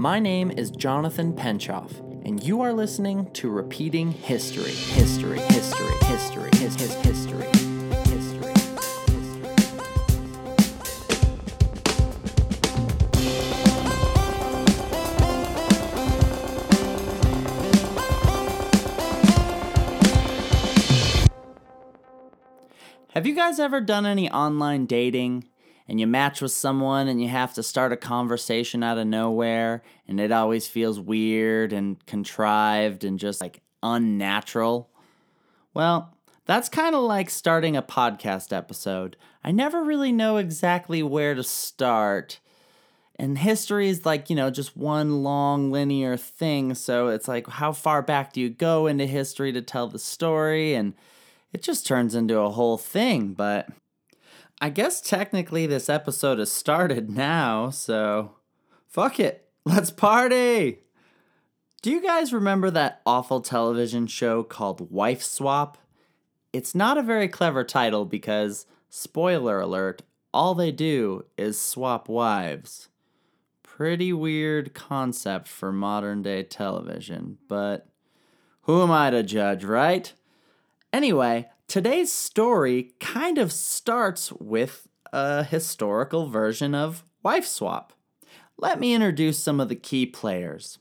My name is Jonathan Penchoff, and you are listening to Repeating History. History, history, history, his, his, history. History. Have you guys ever done any online dating? And you match with someone and you have to start a conversation out of nowhere and it always feels weird and contrived and just like unnatural. Well, that's kind of like starting a podcast episode. I never really know exactly where to start. And history is like, you know, just one long linear thing. So it's like, how far back do you go into history to tell the story? And it just turns into a whole thing. But I guess technically this episode has started now, so fuck it. Let's party! Do you guys remember that awful television show called Wife Swap? It's not a very clever title because, spoiler alert, all they do is swap wives. Pretty weird concept for modern day television, but who am I to judge, right? Anyway, Today's story kind of starts with a historical version of Wife Swap. Let me introduce some of the key players.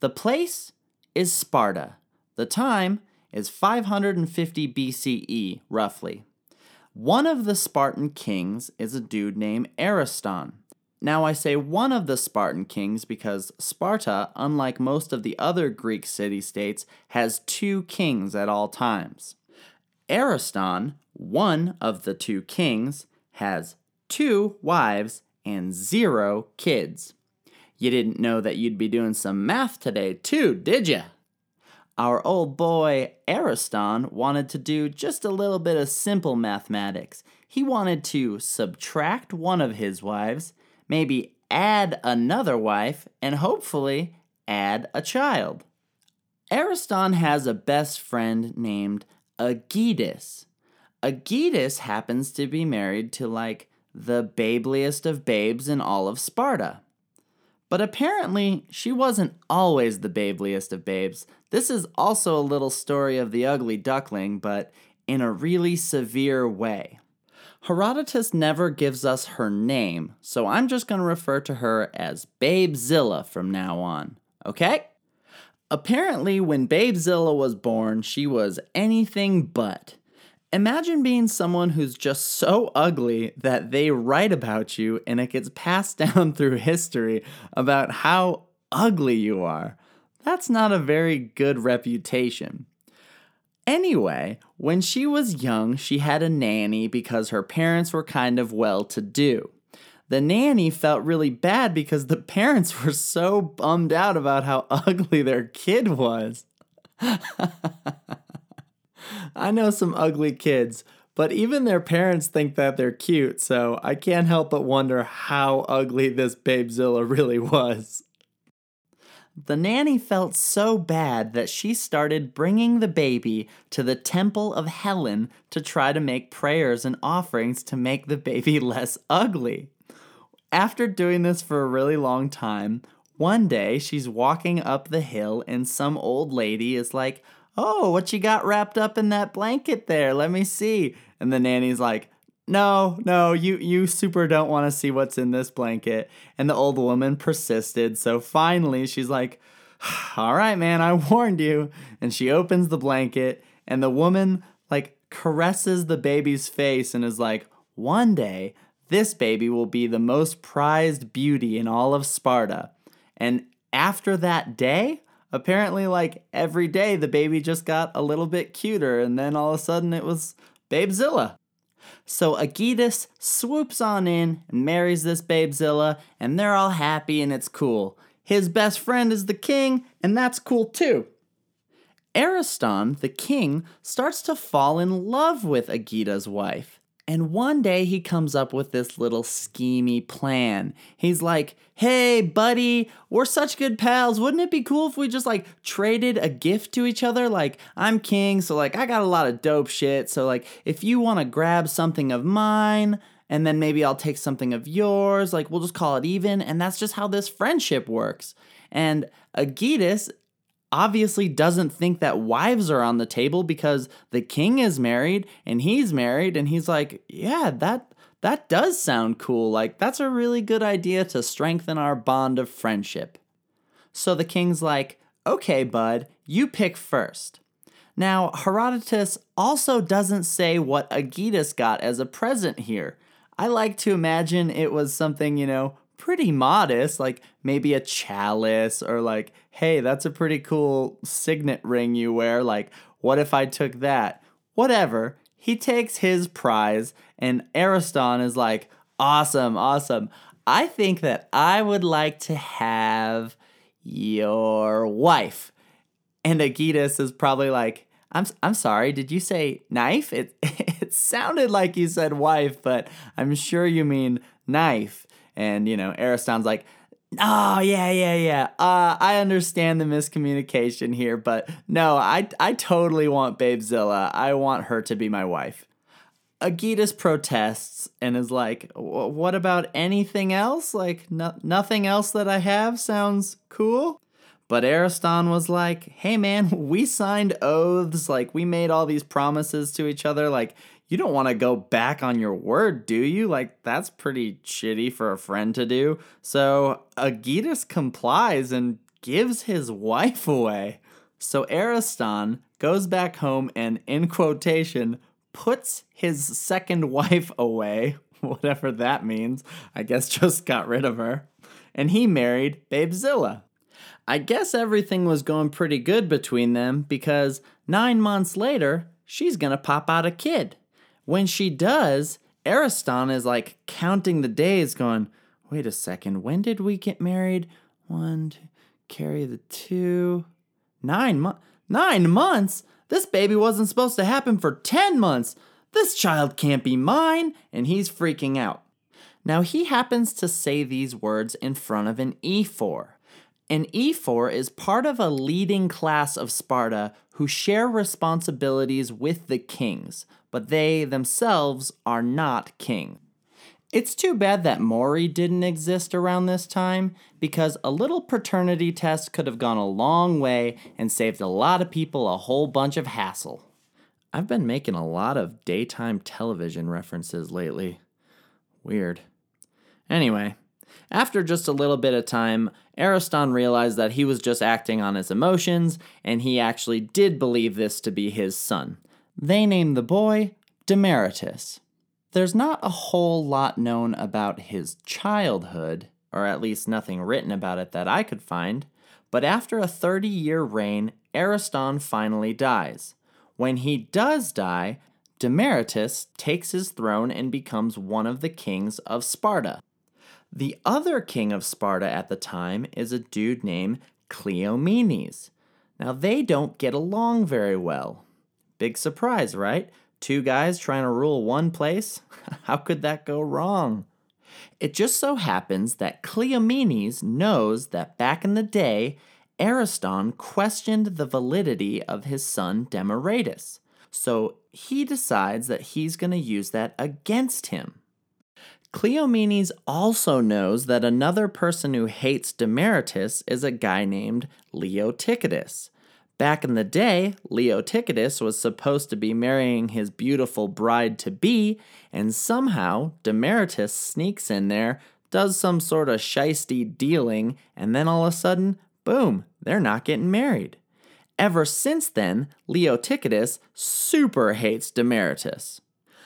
The place is Sparta. The time is 550 BCE, roughly. One of the Spartan kings is a dude named Ariston. Now, I say one of the Spartan kings because Sparta, unlike most of the other Greek city states, has two kings at all times. Ariston, one of the two kings, has two wives and zero kids. You didn't know that you'd be doing some math today, too, did you? Our old boy Ariston wanted to do just a little bit of simple mathematics. He wanted to subtract one of his wives, maybe add another wife, and hopefully add a child. Ariston has a best friend named Aegidius. Aegidius happens to be married to like the babeliest of babes in all of Sparta. But apparently, she wasn't always the babeliest of babes. This is also a little story of the ugly duckling, but in a really severe way. Herodotus never gives us her name, so I'm just going to refer to her as Babezilla from now on, okay? Apparently, when Babezilla was born, she was anything but. Imagine being someone who's just so ugly that they write about you and it gets passed down through history about how ugly you are. That's not a very good reputation. Anyway, when she was young, she had a nanny because her parents were kind of well to do the nanny felt really bad because the parents were so bummed out about how ugly their kid was. I know some ugly kids, but even their parents think that they're cute, so I can't help but wonder how ugly this Babezilla really was. The nanny felt so bad that she started bringing the baby to the temple of Helen to try to make prayers and offerings to make the baby less ugly. After doing this for a really long time, one day she's walking up the hill and some old lady is like, Oh, what you got wrapped up in that blanket there? Let me see. And the nanny's like, no, no, you you super don't want to see what's in this blanket. And the old woman persisted. So finally she's like, "All right, man, I warned you." And she opens the blanket and the woman like caresses the baby's face and is like, "One day this baby will be the most prized beauty in all of Sparta. And after that day, apparently, like every day, the baby just got a little bit cuter, and then all of a sudden it was Babezilla. So Aegidius swoops on in and marries this Babezilla, and they're all happy and it's cool. His best friend is the king, and that's cool too. Ariston, the king, starts to fall in love with Agetus's wife. And one day he comes up with this little schemy plan. He's like, hey, buddy, we're such good pals. Wouldn't it be cool if we just like traded a gift to each other? Like, I'm king, so like I got a lot of dope shit. So, like, if you want to grab something of mine, and then maybe I'll take something of yours. Like, we'll just call it even. And that's just how this friendship works. And Agetus obviously doesn't think that wives are on the table because the king is married and he's married. And he's like, yeah, that. That does sound cool. Like, that's a really good idea to strengthen our bond of friendship. So the king's like, okay, bud, you pick first. Now, Herodotus also doesn't say what Agetus got as a present here. I like to imagine it was something, you know, pretty modest, like maybe a chalice or like, hey, that's a pretty cool signet ring you wear. Like, what if I took that? Whatever. He takes his prize, and Ariston is like, awesome, awesome. I think that I would like to have your wife. And Agetus is probably like, I'm I'm sorry, did you say knife? It it sounded like you said wife, but I'm sure you mean knife. And you know, Ariston's like, Oh yeah, yeah, yeah. Uh, I understand the miscommunication here, but no, I I totally want Babezilla. I want her to be my wife. Agetus protests and is like, "What about anything else? Like, no- nothing else that I have sounds cool." But Ariston was like, hey man, we signed oaths, like we made all these promises to each other. Like, you don't want to go back on your word, do you? Like, that's pretty shitty for a friend to do. So Agetus complies and gives his wife away. So Ariston goes back home and, in quotation, puts his second wife away, whatever that means. I guess just got rid of her. And he married Babezilla. I guess everything was going pretty good between them because nine months later, she's gonna pop out a kid. When she does, Ariston is like counting the days, going, wait a second, when did we get married? One, two, carry the two. Nine months. Nine months? This baby wasn't supposed to happen for 10 months. This child can't be mine. And he's freaking out. Now, he happens to say these words in front of an ephor. An ephor is part of a leading class of Sparta who share responsibilities with the kings, but they themselves are not king. It's too bad that Maury didn't exist around this time because a little paternity test could have gone a long way and saved a lot of people a whole bunch of hassle. I've been making a lot of daytime television references lately. Weird. Anyway, after just a little bit of time, Ariston realized that he was just acting on his emotions, and he actually did believe this to be his son. They named the boy Demaratus. There's not a whole lot known about his childhood, or at least nothing written about it that I could find, but after a 30 year reign, Ariston finally dies. When he does die, Demaratus takes his throne and becomes one of the kings of Sparta. The other king of Sparta at the time is a dude named Cleomenes. Now, they don't get along very well. Big surprise, right? Two guys trying to rule one place? How could that go wrong? It just so happens that Cleomenes knows that back in the day, Ariston questioned the validity of his son Demaratus. So he decides that he's going to use that against him. Cleomenes also knows that another person who hates Demaratus is a guy named Leotychidus. Back in the day, Leotychidus was supposed to be marrying his beautiful bride to be, and somehow Demaratus sneaks in there, does some sort of shisty dealing, and then all of a sudden, boom, they're not getting married. Ever since then, Leotychidus super hates Demaratus.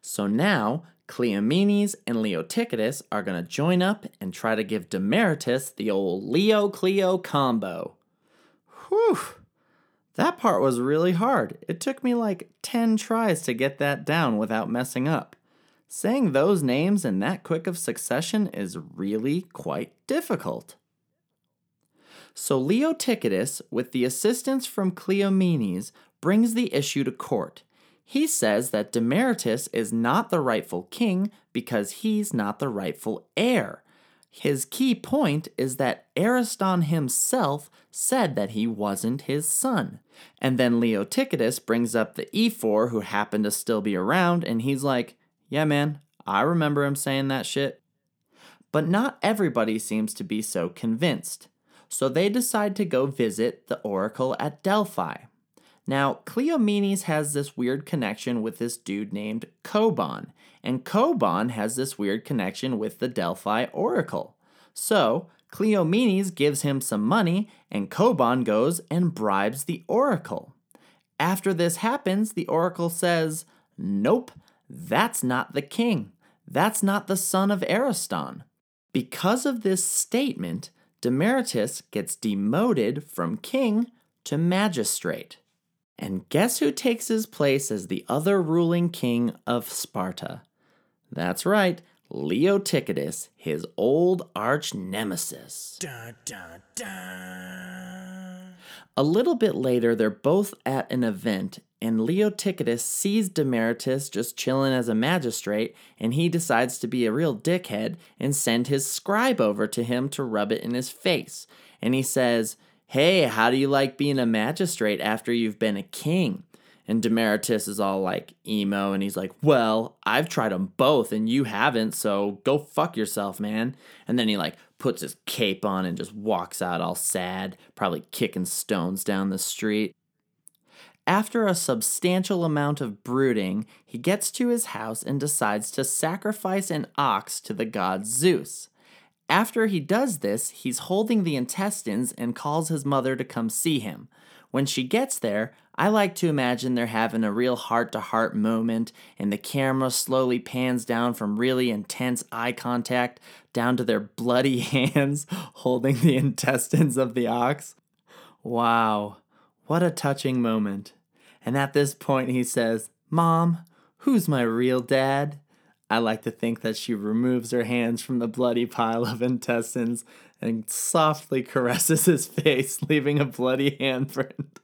So now, Cleomenes and Leotychidus are going to join up and try to give Demaratus the old Leo Cleo combo. Whew! That part was really hard. It took me like 10 tries to get that down without messing up. Saying those names in that quick of succession is really quite difficult. So Leotychidus, with the assistance from Cleomenes, brings the issue to court. He says that Demaratus is not the rightful king because he's not the rightful heir. His key point is that Ariston himself said that he wasn't his son. And then Leotychidus brings up the ephor who happened to still be around, and he's like, Yeah, man, I remember him saying that shit. But not everybody seems to be so convinced. So they decide to go visit the oracle at Delphi. Now, Cleomenes has this weird connection with this dude named Cobon, and Cobon has this weird connection with the Delphi oracle. So, Cleomenes gives him some money, and Cobon goes and bribes the oracle. After this happens, the oracle says, Nope, that's not the king. That's not the son of Ariston. Because of this statement, Demaratus gets demoted from king to magistrate. And guess who takes his place as the other ruling king of Sparta? That's right, Leotychidus, his old arch nemesis. Dun, dun, dun. A little bit later, they're both at an event, and Leotychidus sees Demaratus just chilling as a magistrate, and he decides to be a real dickhead and send his scribe over to him to rub it in his face. And he says, Hey, how do you like being a magistrate after you've been a king? And Demaratus is all like emo, and he's like, Well, I've tried them both, and you haven't, so go fuck yourself, man. And then he like puts his cape on and just walks out all sad, probably kicking stones down the street. After a substantial amount of brooding, he gets to his house and decides to sacrifice an ox to the god Zeus. After he does this, he's holding the intestines and calls his mother to come see him. When she gets there, I like to imagine they're having a real heart to heart moment, and the camera slowly pans down from really intense eye contact down to their bloody hands holding the intestines of the ox. Wow, what a touching moment. And at this point, he says, Mom, who's my real dad? I like to think that she removes her hands from the bloody pile of intestines and softly caresses his face, leaving a bloody handprint.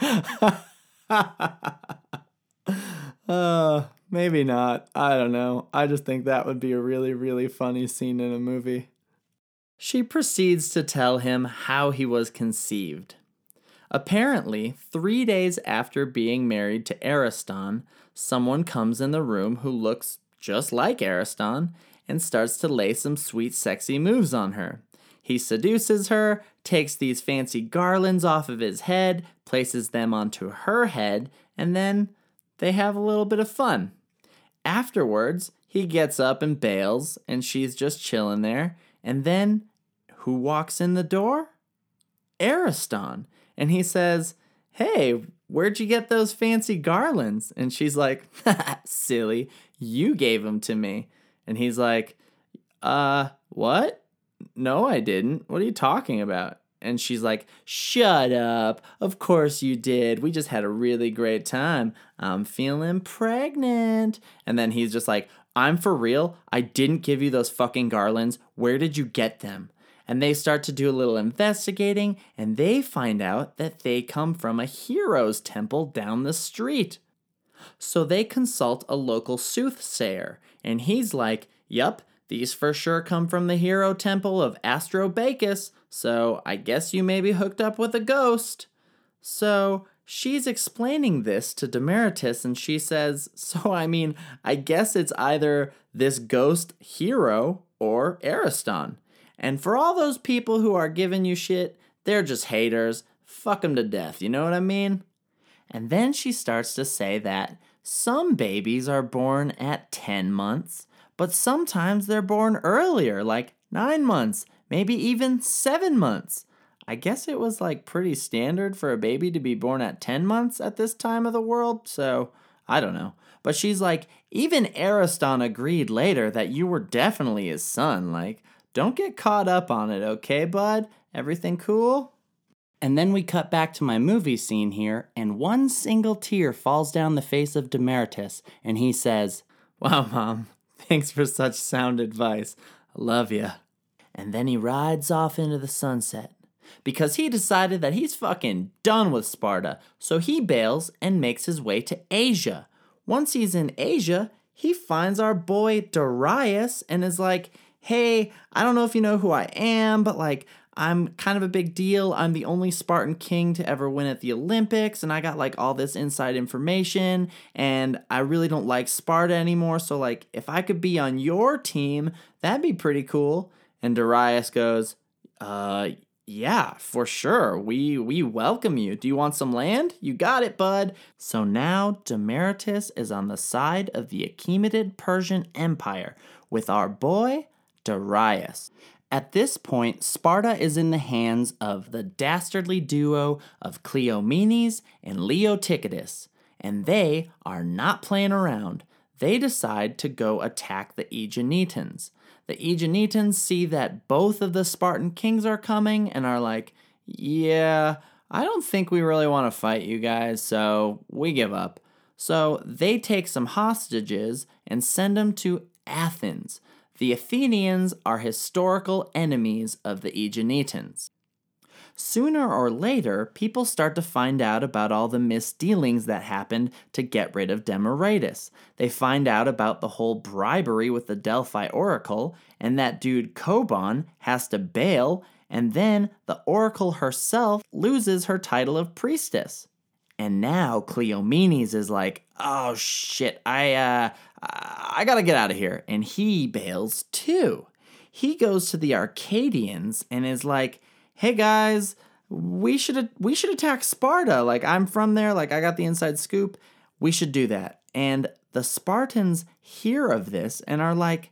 uh, maybe not. I don't know. I just think that would be a really, really funny scene in a movie. She proceeds to tell him how he was conceived. Apparently, three days after being married to Ariston, someone comes in the room who looks just like Ariston, and starts to lay some sweet, sexy moves on her. He seduces her, takes these fancy garlands off of his head, places them onto her head, and then they have a little bit of fun. Afterwards, he gets up and bails, and she's just chilling there. And then, who walks in the door? Ariston. And he says, Hey, where'd you get those fancy garlands? And she's like, silly, you gave them to me. And he's like, uh, what? No, I didn't. What are you talking about? And she's like, Shut up. Of course you did. We just had a really great time. I'm feeling pregnant. And then he's just like, I'm for real. I didn't give you those fucking garlands. Where did you get them? And they start to do a little investigating and they find out that they come from a hero's temple down the street. So they consult a local soothsayer, and he's like, Yup, these for sure come from the hero temple of Astrabacus, so I guess you may be hooked up with a ghost. So she's explaining this to Demaratus, and she says, So I mean, I guess it's either this ghost hero or Ariston. And for all those people who are giving you shit, they're just haters. Fuck them to death, you know what I mean? And then she starts to say that some babies are born at 10 months, but sometimes they're born earlier, like 9 months, maybe even 7 months. I guess it was like pretty standard for a baby to be born at 10 months at this time of the world, so I don't know. But she's like, even Ariston agreed later that you were definitely his son. Like, don't get caught up on it, okay, bud? Everything cool? And then we cut back to my movie scene here, and one single tear falls down the face of Demaratus, and he says, Wow, Mom, thanks for such sound advice. I love ya. And then he rides off into the sunset because he decided that he's fucking done with Sparta, so he bails and makes his way to Asia. Once he's in Asia, he finds our boy Darius and is like, Hey, I don't know if you know who I am, but like, I'm kind of a big deal. I'm the only Spartan king to ever win at the Olympics, and I got like all this inside information, and I really don't like Sparta anymore. So, like, if I could be on your team, that'd be pretty cool. And Darius goes, Uh, yeah, for sure. We we welcome you. Do you want some land? You got it, bud. So now Demaratus is on the side of the Achaemenid Persian Empire with our boy Darius. At this point, Sparta is in the hands of the dastardly duo of Cleomenes and Leotychidus, and they are not playing around. They decide to go attack the Aeginetans. The Aeginetans see that both of the Spartan kings are coming and are like, yeah, I don't think we really want to fight you guys, so we give up. So they take some hostages and send them to Athens. The Athenians are historical enemies of the Aeginetans. Sooner or later, people start to find out about all the misdealings that happened to get rid of Demaratus. They find out about the whole bribery with the Delphi Oracle, and that dude Cobon has to bail, and then the Oracle herself loses her title of priestess. And now Cleomenes is like, oh shit, I uh I gotta get out of here. And he bails too. He goes to the Arcadians and is like, hey guys, we should we should attack Sparta. Like I'm from there, like I got the inside scoop. We should do that. And the Spartans hear of this and are like,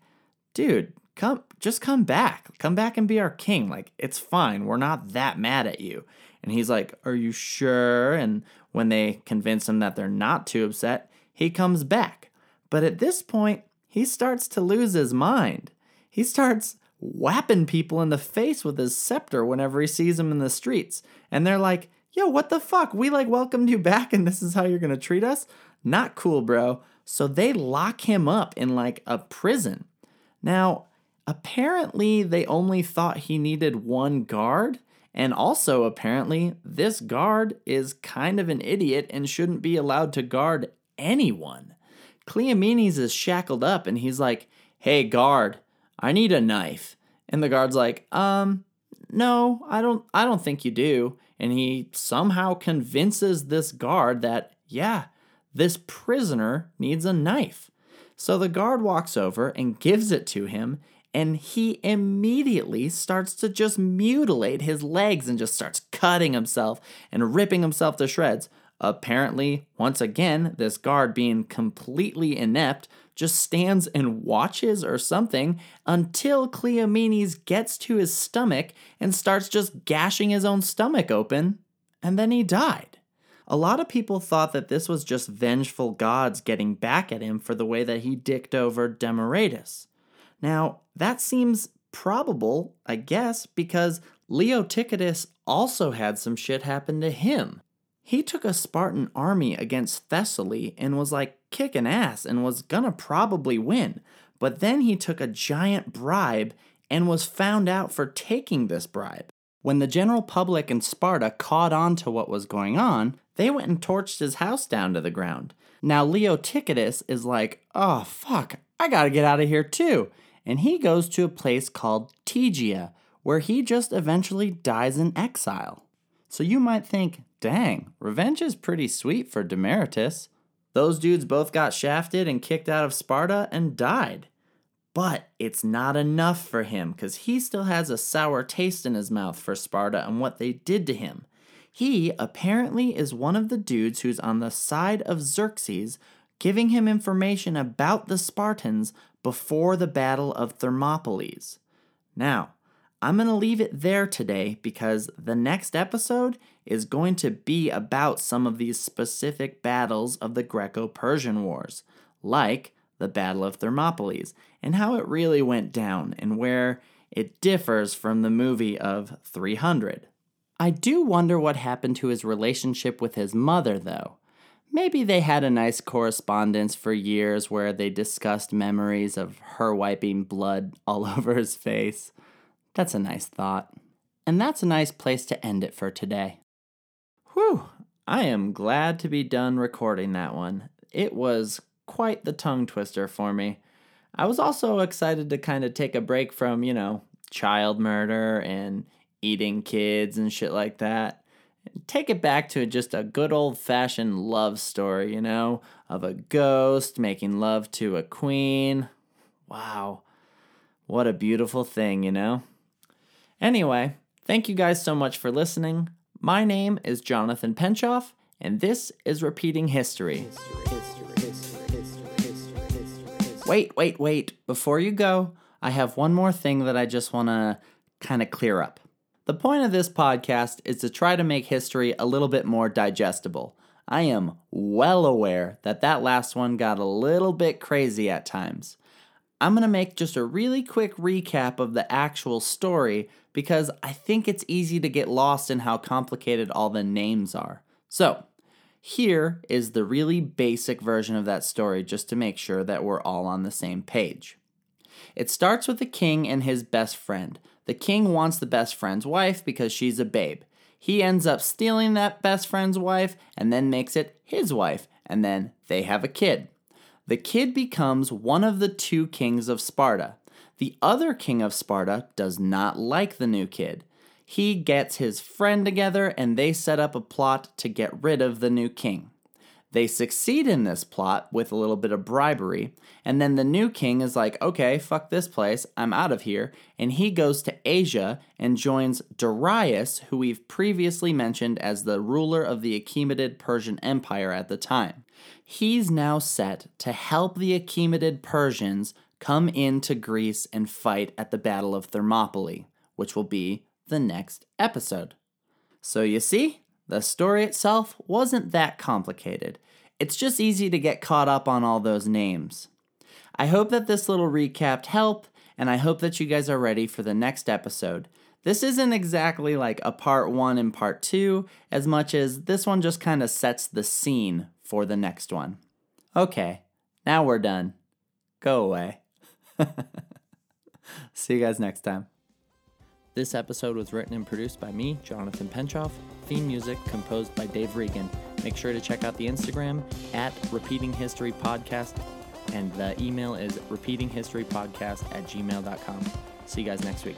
dude, come just come back. Come back and be our king. Like it's fine. We're not that mad at you. And he's like, "Are you sure?" And when they convince him that they're not too upset, he comes back. But at this point, he starts to lose his mind. He starts whapping people in the face with his scepter whenever he sees them in the streets. And they're like, yo, what the fuck? We like welcomed you back and this is how you're gonna treat us? Not cool, bro. So they lock him up in like a prison. Now, apparently they only thought he needed one guard. And also, apparently, this guard is kind of an idiot and shouldn't be allowed to guard anyone. Cleomenes is shackled up and he's like, hey, guard, I need a knife. And the guard's like, um, no, I don't I don't think you do. And he somehow convinces this guard that, yeah, this prisoner needs a knife. So the guard walks over and gives it to him, and he immediately starts to just mutilate his legs and just starts cutting himself and ripping himself to shreds. Apparently, once again, this guard being completely inept just stands and watches or something until Cleomenes gets to his stomach and starts just gashing his own stomach open, and then he died. A lot of people thought that this was just vengeful gods getting back at him for the way that he dicked over Demaratus. Now, that seems probable, I guess, because Leotychidus also had some shit happen to him. He took a Spartan army against Thessaly and was like kicking ass and was gonna probably win. But then he took a giant bribe and was found out for taking this bribe. When the general public in Sparta caught on to what was going on, they went and torched his house down to the ground. Now Leotychidus is like, oh fuck, I gotta get out of here too. And he goes to a place called Tegea, where he just eventually dies in exile. So you might think, dang, revenge is pretty sweet for Demaratus. Those dudes both got shafted and kicked out of Sparta and died. But it's not enough for him because he still has a sour taste in his mouth for Sparta and what they did to him. He apparently is one of the dudes who's on the side of Xerxes, giving him information about the Spartans before the Battle of Thermopylae. Now, I'm going to leave it there today because the next episode is going to be about some of these specific battles of the Greco Persian Wars, like the Battle of Thermopylae, and how it really went down and where it differs from the movie of 300. I do wonder what happened to his relationship with his mother, though. Maybe they had a nice correspondence for years where they discussed memories of her wiping blood all over his face. That's a nice thought. And that's a nice place to end it for today. Whew, I am glad to be done recording that one. It was quite the tongue twister for me. I was also excited to kind of take a break from, you know, child murder and eating kids and shit like that. Take it back to just a good old fashioned love story, you know, of a ghost making love to a queen. Wow. What a beautiful thing, you know? Anyway, thank you guys so much for listening. My name is Jonathan Penchoff, and this is Repeating History. Wait, wait, wait. Before you go, I have one more thing that I just want to kind of clear up. The point of this podcast is to try to make history a little bit more digestible. I am well aware that that last one got a little bit crazy at times. I'm going to make just a really quick recap of the actual story because I think it's easy to get lost in how complicated all the names are. So, here is the really basic version of that story just to make sure that we're all on the same page. It starts with the king and his best friend. The king wants the best friend's wife because she's a babe. He ends up stealing that best friend's wife and then makes it his wife, and then they have a kid. The kid becomes one of the two kings of Sparta. The other king of Sparta does not like the new kid. He gets his friend together and they set up a plot to get rid of the new king. They succeed in this plot with a little bit of bribery, and then the new king is like, okay, fuck this place, I'm out of here, and he goes to Asia and joins Darius, who we've previously mentioned as the ruler of the Achaemenid Persian Empire at the time. He's now set to help the Achaemenid Persians come into Greece and fight at the Battle of Thermopylae, which will be the next episode. So you see, the story itself wasn't that complicated. It's just easy to get caught up on all those names. I hope that this little recap helped, and I hope that you guys are ready for the next episode. This isn't exactly like a part one and part two, as much as this one just kind of sets the scene for the next one. Okay, now we're done. Go away. See you guys next time. This episode was written and produced by me, Jonathan Penchoff. Theme music composed by Dave Regan. Make sure to check out the Instagram at Repeating History Podcast, and the email is repeatinghistorypodcast at gmail.com. See you guys next week.